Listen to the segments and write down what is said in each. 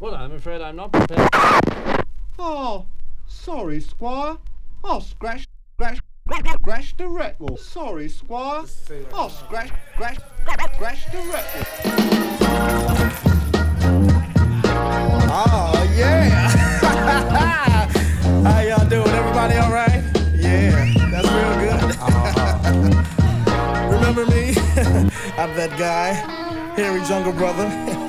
Well, I'm afraid I'm not prepared. Oh, sorry, Squire. I'll scratch, scratch, scratch the record. Sorry, Squire. I'll scratch, scratch, scratch the record. Oh, yeah. How y'all doing? Everybody all right? Yeah, that's real good. Remember me? I'm that guy, Harry's younger brother.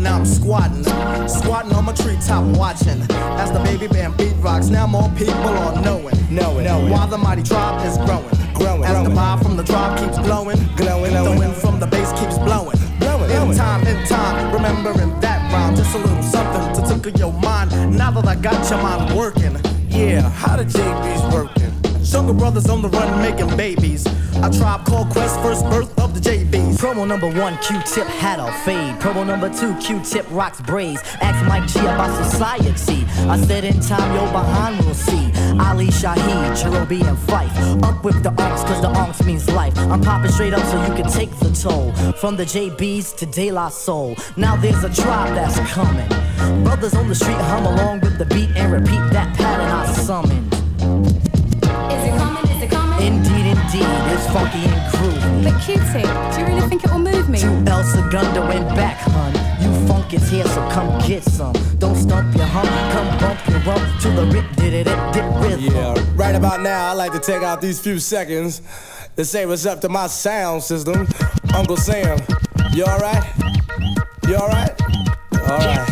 Now I'm squatting, squatting on my treetop watching as the Baby Bam beat rocks. Now more people are knowing, knowing, knowing. While the mighty tribe is growing, growing. As the vibe from the tribe keeps glowing, glowing, The wind from the bass keeps blowing, blowing. In time, in time, remembering that rhyme. Just a little something to tickle your mind. Now that I got your mind working, yeah. How the JB's working? Younger brothers on the run making babies. A tribe called Quest, first birth of the JBs. Promo number one, Q-tip had a fade. Promo number two, Q-tip rocks braids. Ask Mike G about society. I said in time, yo behind we'll see. Ali Shaheed, Jarobi and Phife. Up with the arms, cause the arms means life. I'm popping straight up so you can take the toll. From the JBs to De La Soul. Now there's a tribe that's coming. Brothers on the street hum along with the beat and repeat that pattern I summoned. Is it coming? Is it coming? Indeed, indeed, it's funky and groovy. But Q-tip, do you really think it will move me? To El Segundo and back, hun. You funk is here, so come get some. Don't stump your hum, come bump your rump to the rip, did it, dip rhythm. Yeah, right about now, I like to take out these few seconds to say what's up to my sound system. Uncle Sam, you alright? You alright? Alright.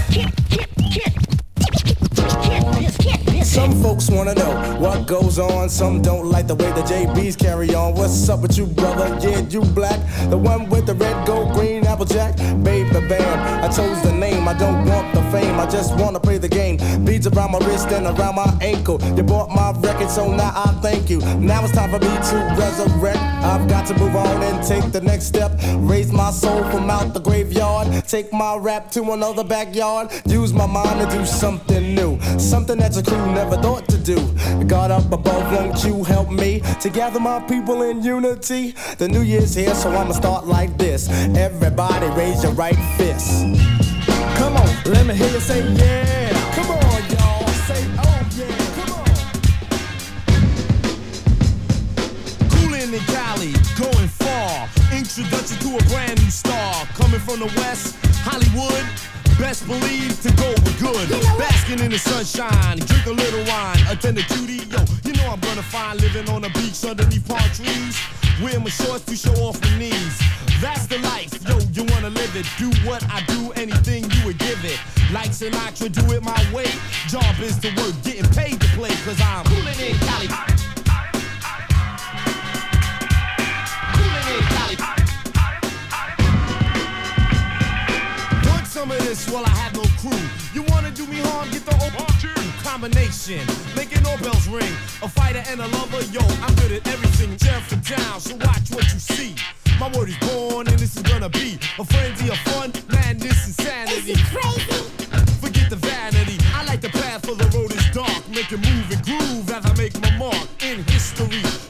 Some folks wanna know what goes on, some don't like the way the JBs carry on. What's up with you, brother? Yeah, you black, the one with the red, gold, green, applejack. Baby Bam, I chose the name, I don't want the fame, I just wanna play the game. Beads around my wrist and around my ankle. You bought my record, so now I thank you. Now it's time for me to resurrect. I've got to move on and take the next step. Raise my soul from out the graveyard. Take my rap to another backyard. Use my mind to do something new. Something that your crew never thought to do. God up above, won't you help me to gather my people in unity? The new year's here, so I'ma start like this. Everybody raise your right fist. Come on, let me hear you say yeah. From the West, Hollywood. Best believe to go with good. Basking in the sunshine, drink a little wine, attend a duty. Yo, you know I'm gonna find living on the beach underneath palm trees. Wear my shorts to show off my knees. That's the life, yo, you wanna live it. Do what I do, anything you would give it. Like Sinatra, do it my way. Job is to work, getting paid to play, cause I'm coolin' in Cali. Some of this? Well, I have no crew. You wanna do me harm? Get the old combination. Making all bells ring. A fighter and a lover, yo, I'm good at everything. Jam for down, so watch what you see. My word is born, and this is gonna be a frenzy of fun, madness, insanity. crazy. Forget the vanity. I like the path for the road is dark. Make it move and groove as I make my mark in history.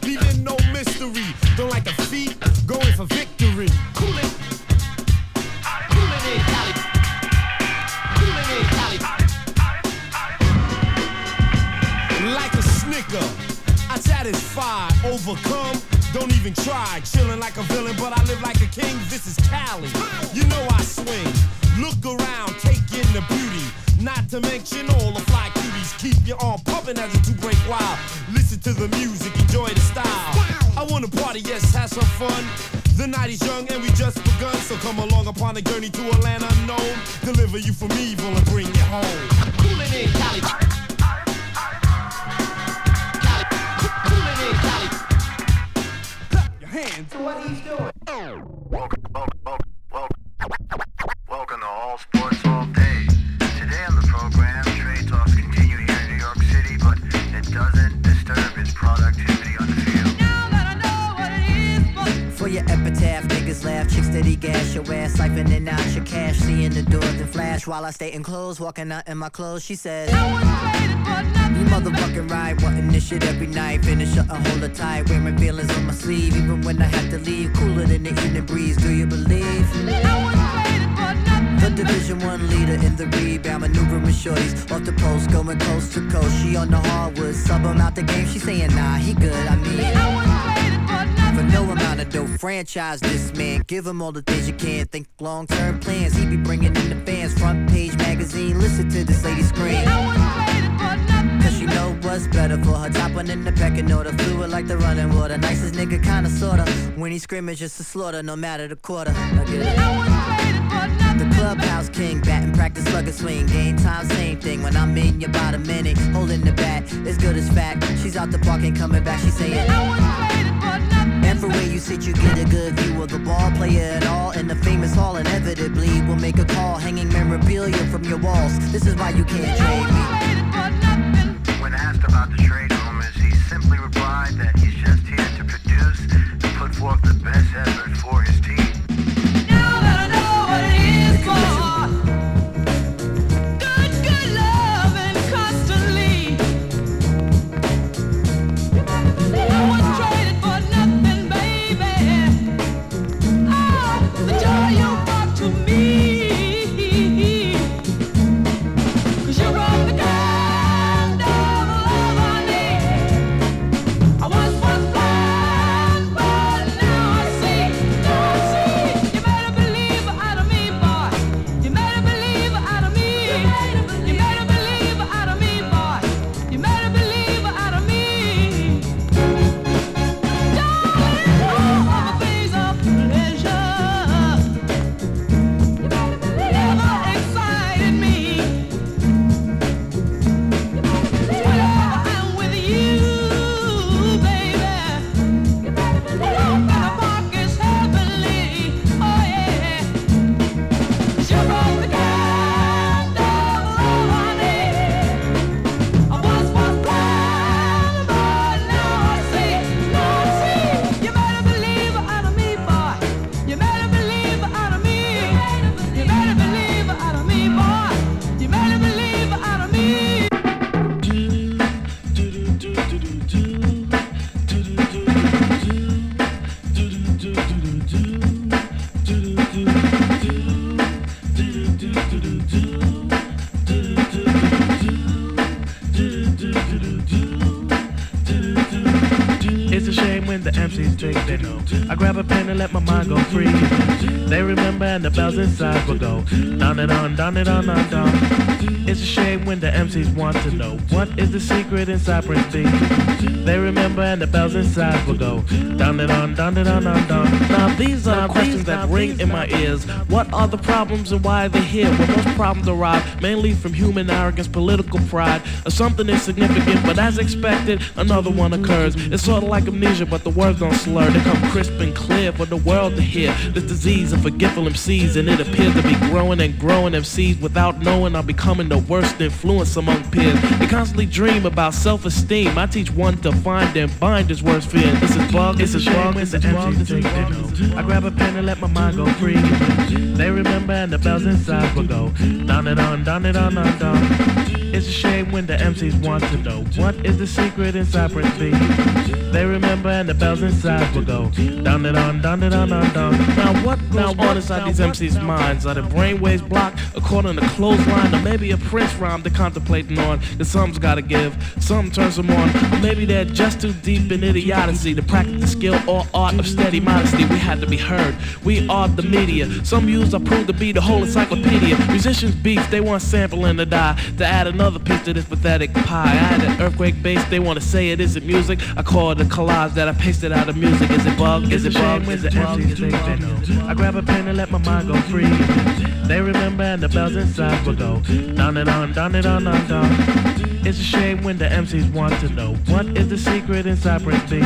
Like. I satisfy, overcome. Don't even try, chilling like a villain, but I live like a king. This is Cali. You know I swing. Look around, take in the beauty. Not to mention all the fly cuties. Keep your arm pumping as you two break wild. Listen to the music, enjoy the style. I wanna party, yes, have some fun. The night is young and we just begun, so come along upon a journey to a land unknown. Deliver you from evil and bring you home. Coolin' in. Cali. Clap your hands. What he's doing. Steady gas your ass, siphoning out your cash, seeing the doors and flash while I stay enclosed, walking out in my clothes. She said, You motherfucking right, wanting this shit every night. Finish up and hold her tight, wearing feelings on my sleeve, even when I have to leave. Cooler than the evening breeze, do you believe? The Division One leader in the rebound, maneuvering shorties off the post, going coast to coast. She on the hardwood, sub him out the game. She saying, Nah, he good. I mean, for no amount of dough, franchise this man. Give him all the things you can't think. Long term plans, he be bringing in the fans. Front page magazine, listen to this lady scream. Cause she know what's better for her. Top one in the pecking order. Fluid like the running water. Nicest nigga, kinda sorta. When he scrimmage, just a slaughter, no matter the quarter. I get it. The clubhouse king, batting practice, slugger swing. Game time, same thing. When I'm in, you about a minute. Holding the bat, as good as fact. She's out the park and coming back, she saying. Everywhere you sit, you get a good view of the ball player and all. In the famous hall, inevitably, will make a call, hanging memorabilia from your walls. This is why you can't trade me. About the trade free. They remember and the bells inside will go. Down and on, down and on, on, down. It's a shame when the MCs want to know what is the secret inside Prince Be. They remember and the bells inside will go. Down and on, down and on, on, down. Now these are the questions that ring in my ears. What are the problems and why are they here? Well, most problems arise mainly from human arrogance, political pride, or something insignificant. But as expected, another one occurs. It's sort of like amnesia, but the words don't slur. They come crisp and clear for the world to hear. This disease of forgetful MCs, and it appears to be growing and growing MCs without knowing I'm becoming the worst influence among peers. They constantly dream about self-esteem. I teach one to find and bind his worst fear. This is bug, this is bug, this is bug, this is. I grab a pen and let my mind go free. They remember and the bells inside will go. Down and on, down and on, on, down. It's a shame when the MCs want to know what is the secret inside Prince Be. They remember and the bells inside will go down and on, down and on, on, down. Now what goes on inside these MCs' minds? Are the brainwaves blocked according to clothesline, or maybe a Prince rhyme they're contemplating on? That some's gotta give, some turns them on, or maybe they're just too deep in idiocy to practice the skill or art of steady modesty. We had to be heard. We are the media. Some views are proved to be the whole encyclopedia. Musicians beef, they want sampling to die to add another piece to this pathetic pie. I had an earthquake bass, they want to say it isn't music. I call it a collage that I pasted out of music. Is it bug? Is it bug? Is it bug? Is it bug? I grab a pen and let my mind go free. They remember and the bells inside will go down and on, down and on, on, down. It's a shame when the MCs want to know what is the secret inside Prince Be.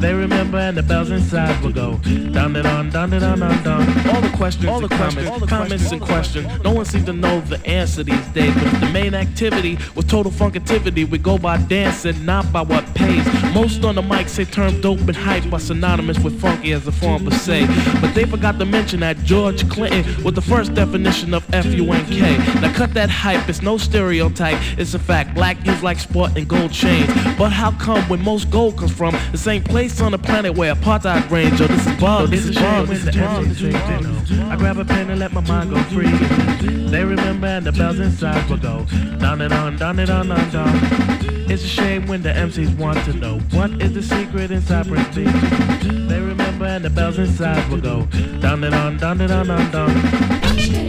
They remember and the bells inside will go down and on, down and on, on, down. All the questions, all the comments, all the comments and questions. No one seems to know the answer these days. But the main activity was total funkativity, we go by dancing, not by what pays. Most on the mic say term dope and hype are synonymous with funky as a form of say. But they forgot to mention that George Clinton was the first definition of F-U-N-K. Now cut that hype, it's no stereotype, it's a fact. Black is like sport and gold chains. But how come when most gold comes from the same place on the planet where apartheid reigns? Oh, this is bug. This is bug. This is bug. I grab a pen and let my mind go free. They remember and the bells inside will go. Down and on, down and on, on, down. It's a shame when the MCs want to know what is the secret inside Prince Be. They remember and the bells inside will go. Down and on, down and on, on, down.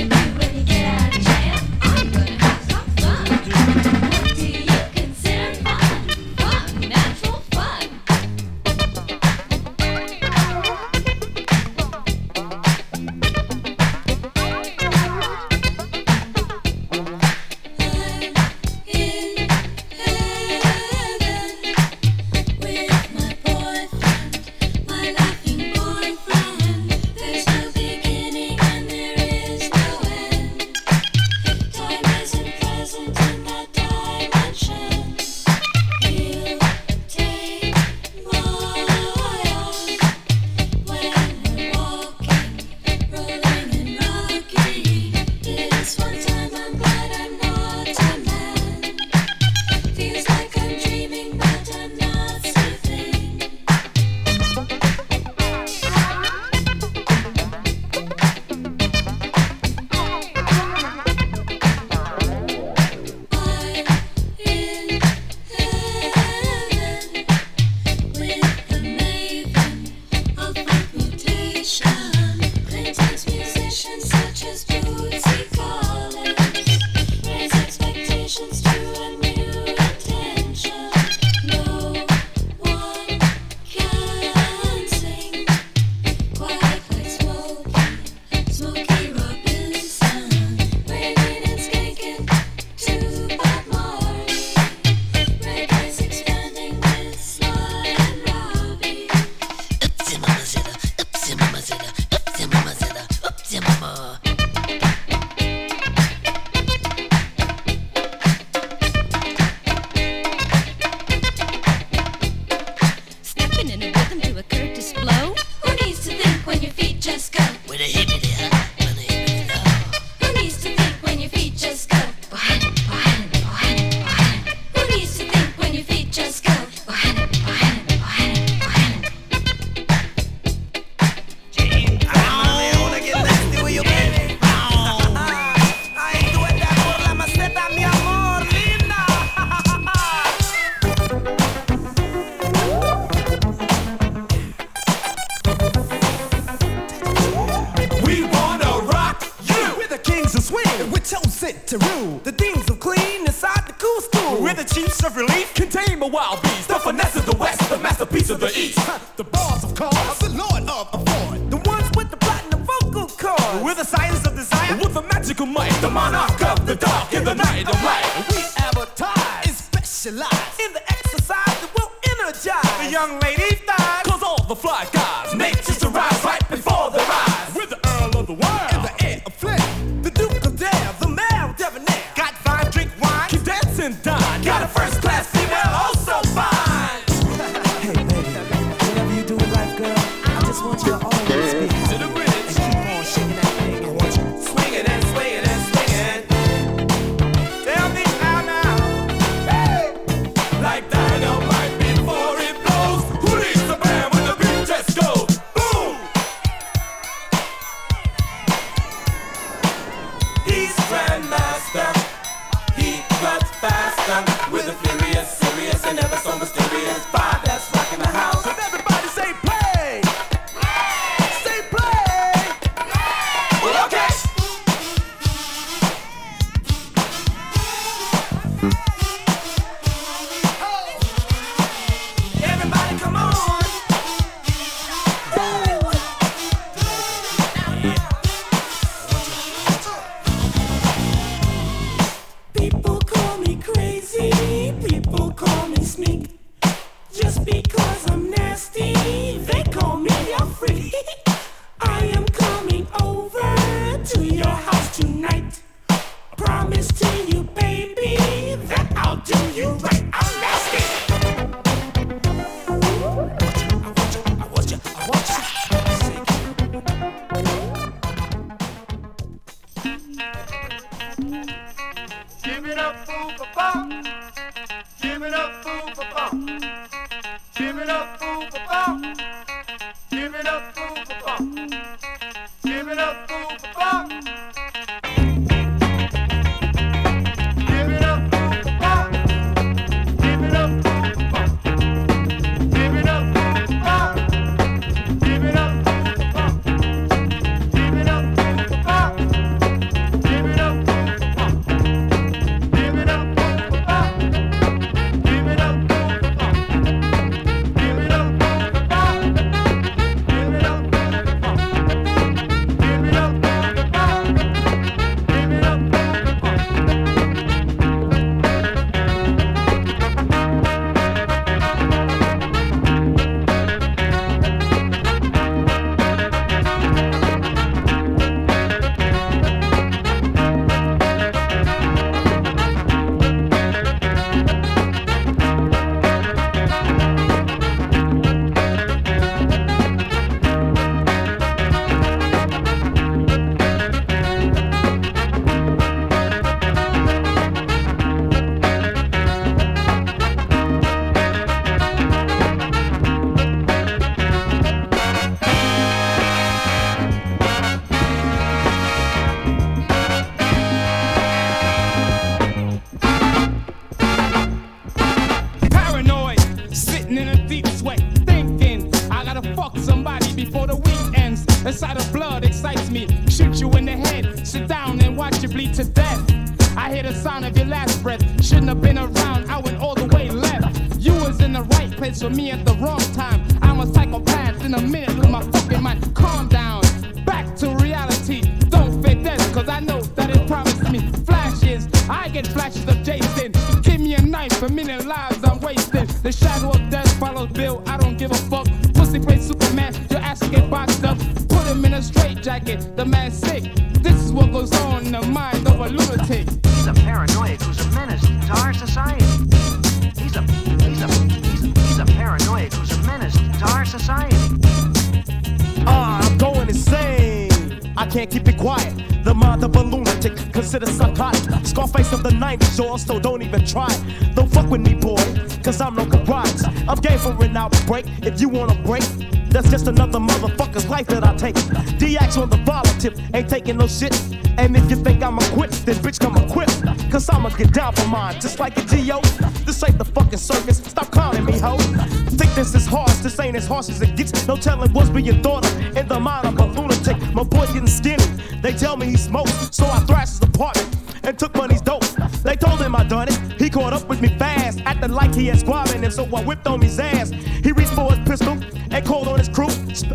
So don't even try. Don't fuck with me, boy, cause I'm no garage. I'm game for an outbreak. If you wanna break, that's just another motherfucker's life that I take. DX on the volley tip, ain't taking no shit. And if you think I'm a quit, then bitch come equipped. Cause I'ma get down for mine, just like a G.O. This ain't the fucking circus, stop clowning me, ho. Think this is harsh, this ain't as harsh as it gets. No telling what's being thought of in the mind of a lunatic. My boy's getting skinny, they tell me he smokes, so I thrashed his apartment and took money's dope. They told him I done it, he caught up with me fast, acting like he had squabbling him, so I whipped on his ass. He reached for his pistol and called on his crew.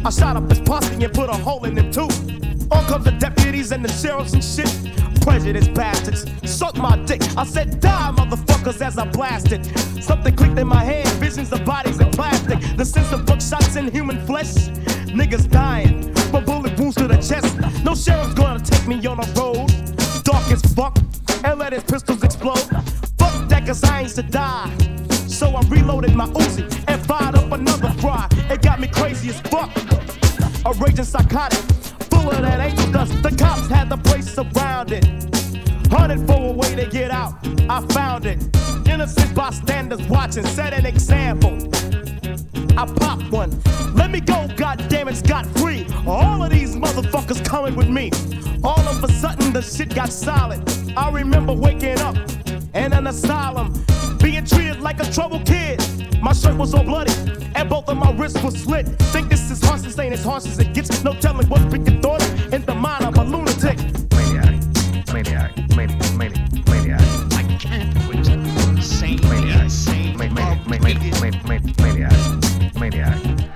I shot up his posse and put a hole in him too. On comes the deputies and the sheriffs and shit. Prejudice bastards, suck my dick. I said, die, motherfuckers, as I blasted. Something clicked in my head, visions of bodies in plastic. The sense of buckshots in human flesh. Niggas dying, from bullet wounds to the chest. No sheriff's gonna take me on a road. Dark as fuck, and let his pistols explode. Fuck that, cause I ain't to die. So I reloaded my Uzi and fired up another fry. It got me crazy as fuck. A raging psychotic, full of that angel dust. The cops had the place surrounded. Hunted for a way to get out. I found it. Innocent bystanders watching, set an example. I popped one. Let me go, goddammit, scot free. All of these motherfuckers coming with me. All of a sudden, the shit got solid. I remember waking up in an asylum, being treated like a troubled kid. My shirt was all bloody, and both of my wrists were slit. Think this is harsh, this ain't as harsh as it gets. No telling what's thought in the mind of a lunatic. Maniac, maniac, maniac, maniac, maniac,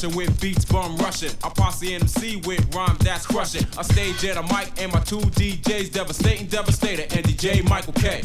gushing with beats bum rushing. I posse MC with rhymes that's crushing. I stage at a mic and my two DJs devastating, devastator, and DJ Michael K.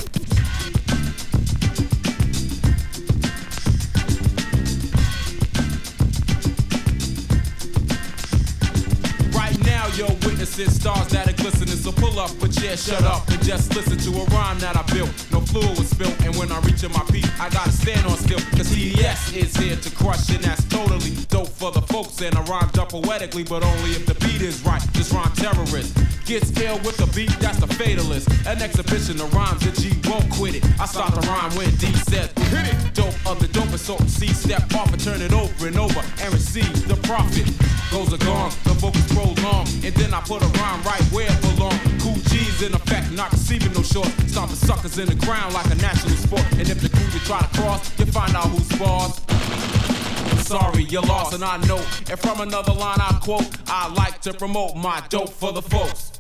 Right now, you're witnessing stars that are glistening. So pull up a chair, shut up, and just listen to a rhyme that I built. No fluid was spilled, and when I reach my peak, I gotta stand on still. Cause TDS is here to crush, and that's totally dope for the folks. And I rhymed up poetically, but only if the beat is right. Just rhyme terrorist gets killed with the beat, that's the fatalist. An exhibition of rhymes that G won't quit it. I start the rhyme when D says, hit it. Dope of the dopest, so C step off and turn it over and over and receive the profit. Goes a gong, the vocals prolong, and then I put a rhyme right where it belong. Cool G's in effect, not receiving no short. Stomping suckers in the ground like a national sport. And if the crew you try to cross, you find out who's boss. Sorry, you're lost, and I know. And from another line I quote, I like to promote my dope for the folks.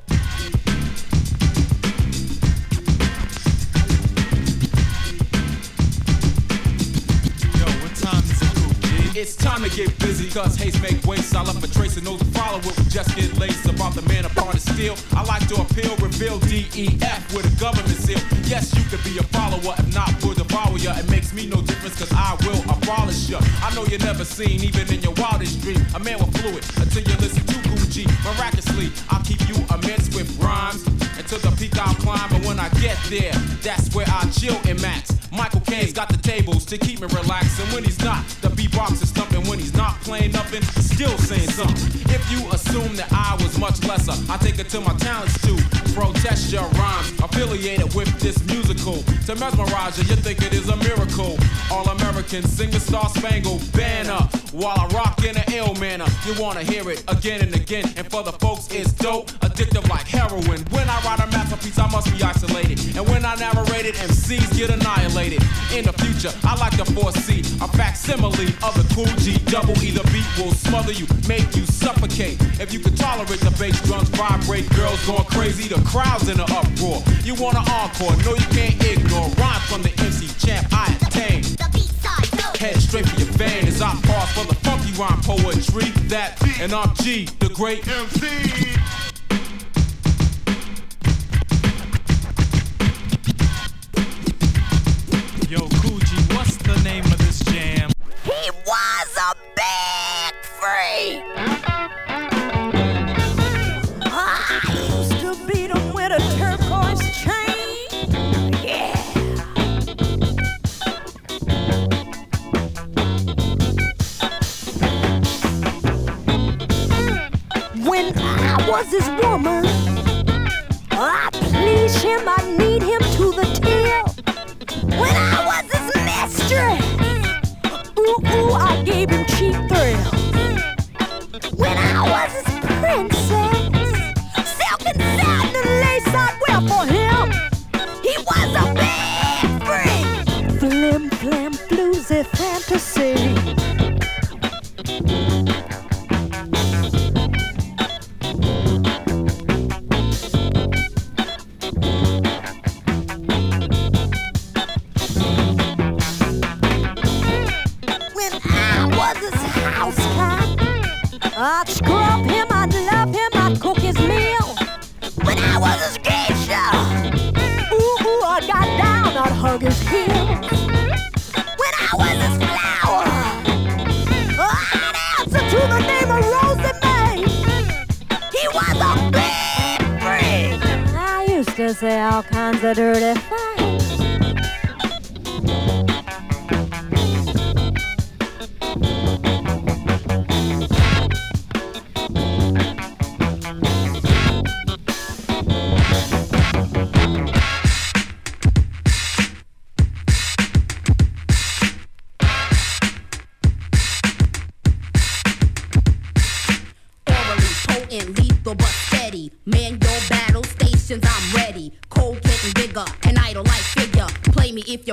It's time to get busy, cause haste make waste. I love a trace and those follow it will just get laced about the man upon his steel. I like to appeal, reveal DEF with a government seal. Yes, you could be a follower, if not, we'll devour ya. It makes me no difference, cause I will abolish ya. I know you never seen, even in your wildest dream, a man with fluid until you listen to Gucci. Miraculously, I'll keep you immense with rhymes. Until the peak I'll climb, and when I get there, that's where I chill and max. Michael K's got the tables to keep me relaxed, and when he's not, the beatbox is thumping. When he's not playing nothing, still saying something. If you assume that I was much lesser, I take it to my talents to protest your rhymes. Affiliated with this musical to mesmerize you, you think it is a miracle. All American singer star spangled banner while I rock in an ill manner. You wanna hear it again and again, and for the folks, it's dope, addictive like heroin. When I write a masterpiece, I must be isolated, and when I narrate it, MCs get annihilated. In the future, I like to foresee a facsimile of the cool G double E. The beat will smother you, make you suffocate. If you can tolerate the bass drums vibrate, girls going crazy, the crowd's in an uproar. You want an encore? No, you can't ignore. Rhyme from the MC champ I attain. Head straight for your vein as I pause for the funky rhyme poetry. That and I'm G, the great MC. He was a big freak. I used to beat him with a turquoise chain. Yeah. When I was his woman, I please him, I need him to the till. When I was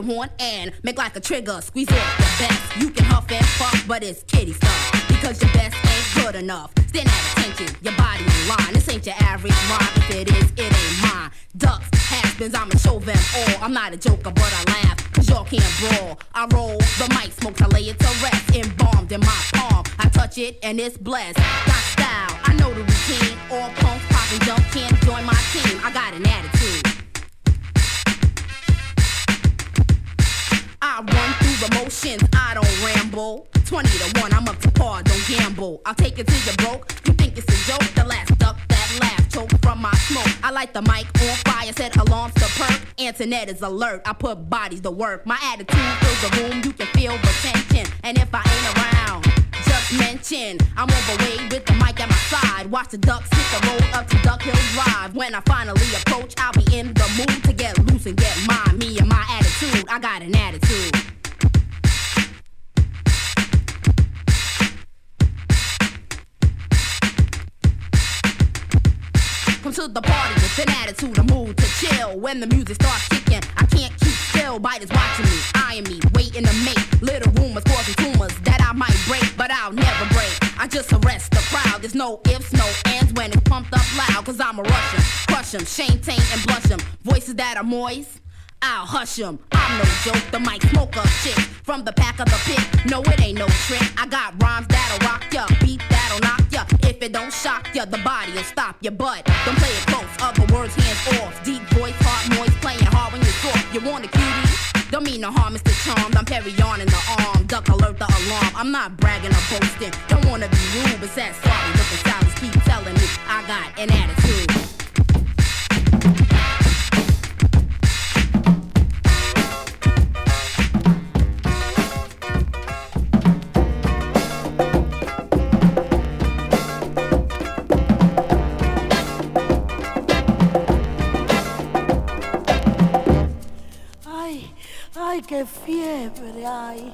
And make like a trigger. Squeeze it the best. You can huff and puff, but it's kitty stuff. Because your best ain't good enough. Stand at attention, your body in line. This ain't your average rhyme. If it is, it ain't mine. Ducks, has-beens, I'ma show them all. I'm not a joker, but I laugh. Cause y'all can't brawl. I roll the mic, smoke, I lay it to rest. Embalmed in my palm. I touch it and it's blessed. Got style, I know the routine. All punks, pop and jump can't join my team. I got an attitude. 20 to 1, I'm up to par, don't gamble. I'll take it till you're broke. You think it's a joke? The last duck that laugh choke from my smoke. I light the mic on fire, set alarms to perk. Antoinette is alert, I put bodies to work. My attitude fills the room, you can feel the tension. And if I ain't around, just mention I'm way with the mic at my side. Watch the ducks hit the road up to Duck Hill Drive. When I finally approach, I'll be in the mood to get loose and get mine. Me and my attitude, I got an attitude. Come to the party with an attitude, a mood to chill. When the music starts kicking, I can't keep still. Biters watching me, eyeing me, waiting to make little rumors causing tumors that I might break, but I'll never break. I just arrest the crowd. There's no ifs, no ands when it's pumped up loud. Cause I'm a Russian, crush 'em, shame, taint, and blush 'em. Voices that are moist. I'll hush 'em. I'm no joke, the mic smoker chick from the back of the pit. No, it ain't no trick. I got rhymes that'll rock ya, beat that'll knock ya. If it don't shock ya, the body'll stop ya. But don't play it close, other words hands off. Deep voice, heart noise, playing hard when you're soft. You want a cutie? Don't mean no harm, Mr. Charmed. I'm Perry on in the arm, duck alert the alarm. I'm not bragging or boasting. Don't wanna be rude, but sad sorry. Looking silence, keep telling me I got an attitude. Dai che fiebre hai!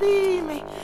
Dime. Uptown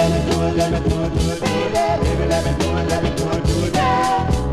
let me do it, let me do it, do it, do. Baby, let me do it, let me do it, do it. baby.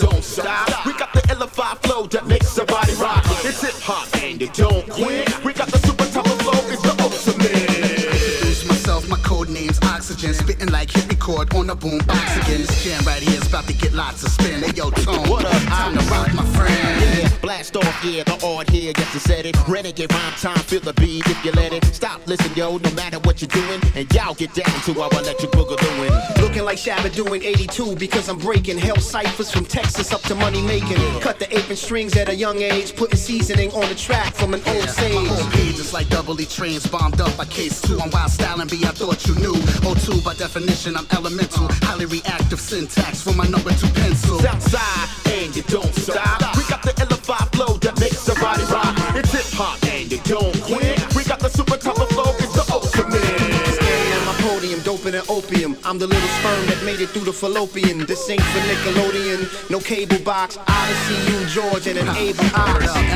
Don't stop. We got the LFI flow that makes somebody rock. It's hip hop, and it don't quit. We got the super top flow, it's the ultimate. Introduce myself, my code name's Oxygen. Spitting like hit record on a boom box again. This jam right here is about to get lots of spin. Hey yo, Tone, What up? Time to rock, my friend. Blast off, yeah, the art here gets to set it. Renegade rhyme time, feel the beat if you let it. Stop, listen, yo, no matter what you're doing. And y'all get down to our electric boogalooing. Looking like Shabba doing 82 because I'm breaking hell ciphers from Texas up to money making. Cut the apron strings at a young age, putting seasoning on the track from an old sage. My whole page is like doubly trains bombed up by case two. I'm wild styling, B, I thought you knew. O2 by definition, I'm elemental. Highly reactive syntax from my number two pencil. Southside, and you don't stop. We got the L5 rock. It's hip hop and you don't quit. We got the super color flow I'm the little sperm that made it through the fallopian. This ain't for Nickelodeon, no cable box. Odyssey, you, George, and an able Word ox. up,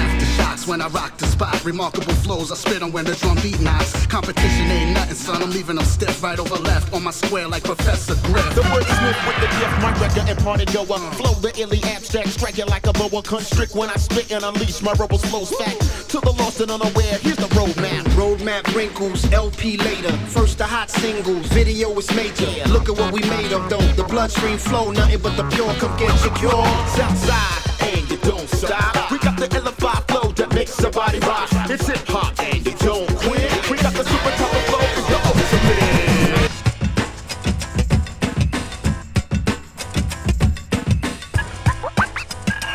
when I rock the spot. Remarkable flows, I spit on when the drum beat knocks. Competition ain't nothing, son. I'm leaving them stiff right over left on my square like Professor Griff. The wordsmith with the gift, my record imparted yo uh, Flow the illy abstract, strike it like a boa constrict When I spit and unleash my rebels flows back To the lost and unaware, here's the roadmap Roadmap wrinkles, LP later. First the hot singles, video is major. Look at what we made of though. The bloodstream flow, nothing but the pure. Come get your cure. Southside, and you don't stop We got the LFI flow that makes somebody rock It's hip hop, and you don't quit We got the super top flow, it's the ultimate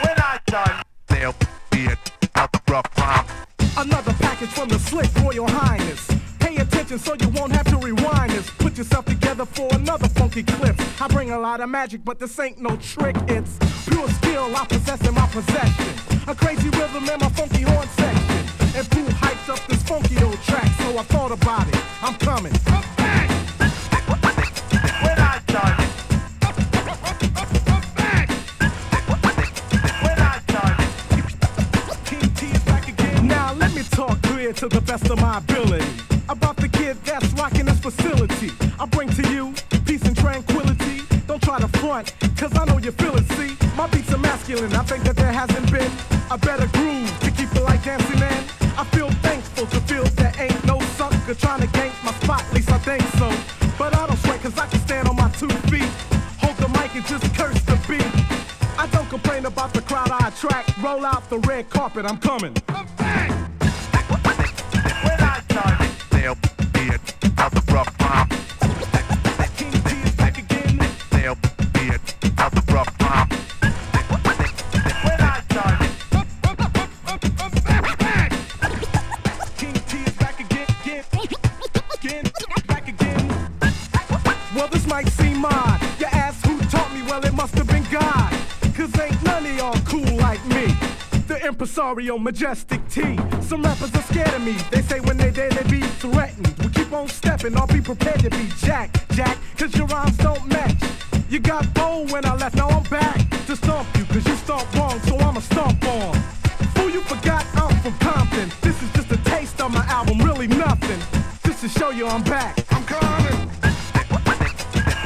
When I done, another. Another package from the slick Royal Highness. Pay attention so you won't have to rewind this. Put yourself together for another funky clip. I bring a lot of magic, but this ain't no trick. It's pure skill I possess in my possession. A crazy rhythm in my funky horn section. And Pooh hyped up this funky old track, so I thought about it. I'm coming. Done, when I done, Now let me talk clear to the best of my ability about the that's rocking this facility. I bring to you peace and tranquility. Don't try to front, cause I know you feel it. See, my beats are masculine. I think that there hasn't been a better groove to keep it like dancing man. I feel thankful to feel there ain't no sucker trying to gank my spot, at least I think so. But I don't sweat cause I can stand on my two feet. Hold the mic and just curse the beat. I don't complain about the crowd I attract. Roll out the red carpet, I'm coming. they'll impresario, majestic T. Some rappers are scared of me. They say when they there, they be threatened. We keep on stepping, I'll be prepared to be Jack, Jack, cause your rhymes don't match. You got bold when I left, now I'm back to stomp you, cause you stomp wrong, so I'ma stomp on. Fool, you forgot I'm from Compton. This is just a taste of my album, really nothing. Just to show you I'm back. I'm coming.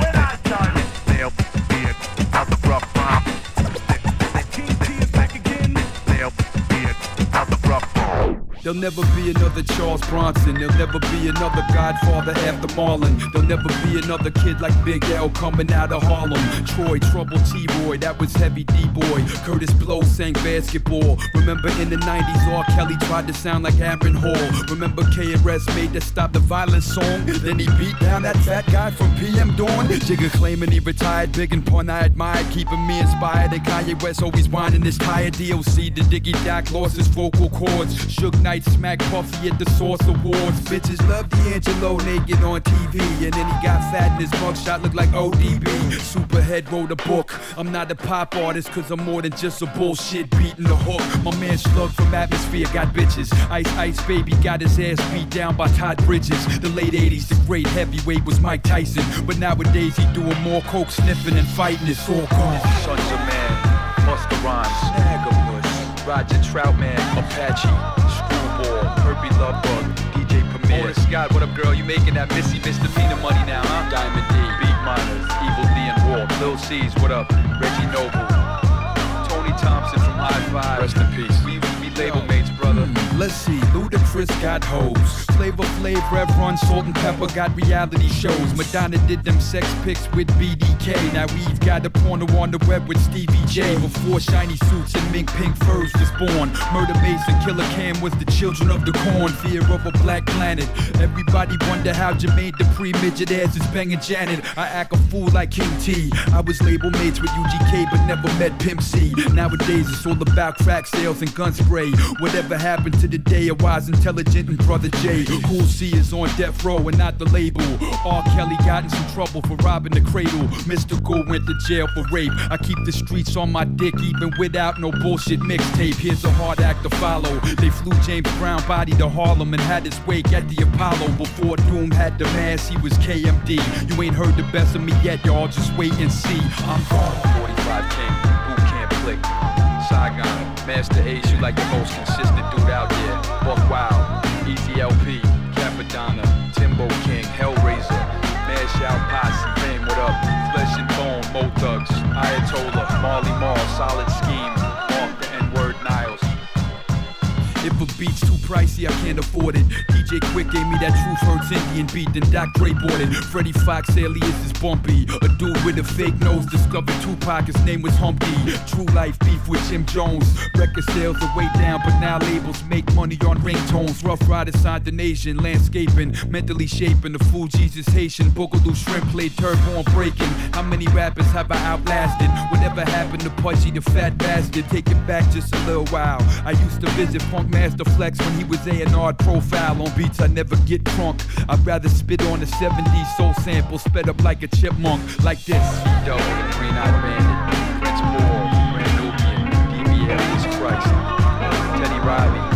when I done, There'll never be another Charles Bronson. There'll never be another Godfather after Marlon. There'll never be another kid like Big L coming out of Harlem. Troy, Trouble, T-Boy, that was Heavy D-Boy. Kurtis Blow sang basketball. Remember in the 90s, R. Kelly tried to sound like Aaron Hall. Remember KRS made the Stop the Violence song? Then he beat down that fat guy from PM Dawn. Jigga claiming he retired, big and pun I admired, keeping me inspired. And Kanye West always whining his tired DOC. The Diggy Dak lost his vocal cords. Suge Knight smacked Puffy at the Source Awards. Bitches love D'Angelo naked on TV. And then he got fat and his mugshot looked like ODB. Superhead wrote a book. I'm not a pop artist cause I'm more than just a bullshit beating the hook. My man Slug from Atmosphere got bitches. Ice Ice Baby got his ass beat down by Todd Bridges. The late 80s, the great heavyweight was Mike Tyson. But nowadays he doing more coke sniffing and fighting. It's all gone. Sons of Man, Busta Rhymes, Roger Troutman, Apache, every love bug. DJ Premier. Scott, what up, girl? You making that missy Mr. Peanut money now, huh? Diamond D, Beat Miners, Evil D and War, Lil C's, what up? Reggie Noble, Tony Thompson from Hi-Five. Rest in peace. We used be label mates, brother. Mm, let's see. Ludacris got hoes. Flavor Flav, Rev Run, Salt-N-Pepa got reality shows. Madonna did them sex pics with BDK. Now we've got a porno on the web with Stevie J. Before shiny suits and mink pink furs was born. Murder Mason, Killer Cam was the children of the corn. Fear of a black planet. Everybody wonder how Jermaine Dupri midget ass is banging Janet. I act a fool like King T. I was label mates with UGK but never met Pimp C. Nowadays it's all about crack sales and gun spray. Whatever happened to the day of wise, intelligent, and brother J. Cool C is on death row and not the label. R. Kelly got in some trouble for robbing the cradle. Mystikal went to jail for rape. I keep the streets on my dick even without no bullshit mixtape. Here's a hard act to follow. They flew James Brown body to Harlem and had his wake at the Apollo. Before Doom had the mass, he was KMD. You ain't heard the best of me yet, y'all. Just wait and see. I'm gone. 45 King, Boot Camp Clik. Saigon, Masta Ace, you like the most consistent dude out there. Buck Wild, Easy LP, Cappadonna, Timbo King, Hellraiser, Mash Out Posse, Fame, what up? Flesh and Bone, Mo Thugs, Ayatollah, Marley Marl, Solid Scheme, Mark the N-Word Niles. A beat's too pricey, I can't afford it. DJ Quik gave me that Truth Hurts Indian beat, then Doc Dre bought it. Freddie Foxxx alias is Bumpy. A dude with a fake nose discovered Tupac, his name was Humpty. True life beef with Jim Jones. Record sales are way down, but now labels make money on ringtones. Ruff Ryders signed an Asian, landscaping, mentally shaping. The fool Jesus Haitian, Boogaloo Shrimp played turbo on breaking. How many rappers have I outlasted? Whatever happened to Pudgy the fat bastard? Take it back just a little while. I used to visit Funk Master The flex when he was A&R profile on beats I never get drunk. I'd rather spit on a 70s soul sample, sped up like a chipmunk, like this. Teddy Riley,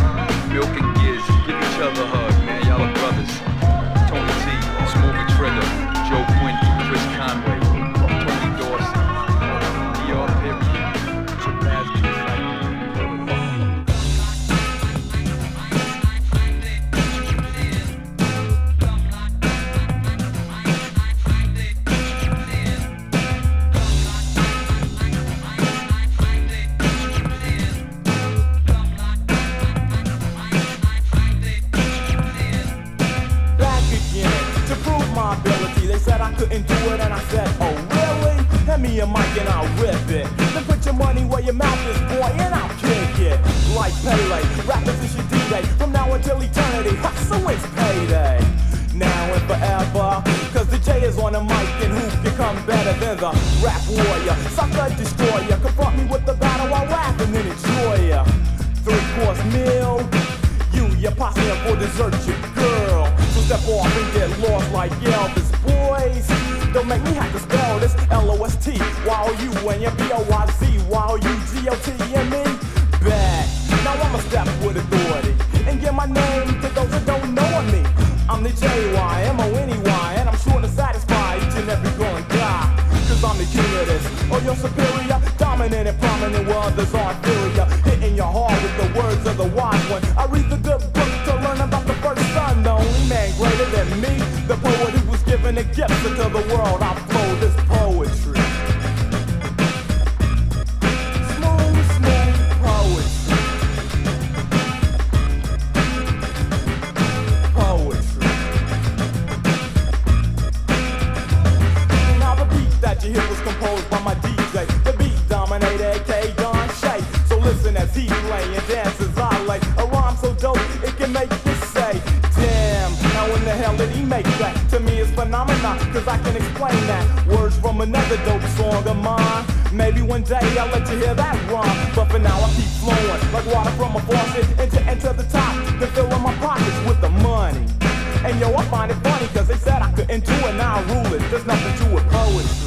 They said I couldn't do it, and I said, Oh, really? Hand me a mic and I'll rip it. Then put your money where your mouth is, boy, and I'll kick it. Like Pele, rappers is your D-Day. From now until eternity, ha, so it's payday. Now and forever, cause the J is on the mic, and who can come better than the rap warrior? Sucker destroyer, confront me with the battle while rap and then enjoy ya. Three course meal. You, your posse, for dessert, your girl. So step off and get lost like Elvis, Don't make me have to spell this L-O-S-T. While you and your B-O-Y-Z, while you G-O-T and me. Back. Now I'ma step with authority and give my name to those that don't know me. I'm the J-Y-M-O-N-E-Y, and I'm sure to satisfy each and every and guy. Cause I'm the king of this, oh, or your superior, dominant and prominent where others are inferior. Hitting your heart with the words of the wise one. I read the good who was given a gift unto the world. I flow this poetry. Smooth, smooth poetry. Now the beat that you hear was composed by my DJ. The beat dominator, aka Don Shay. So listen as he play and dance cause I can explain that. Words from another dope song of mine. Maybe one day I'll let you hear that rhyme. But for now I keep flowing like water from a faucet. And to enter the top, to fill up my pockets with the money. And yo, I find it funny cause they said I couldn't do it. Now I rule it. There's nothing to it, poetry.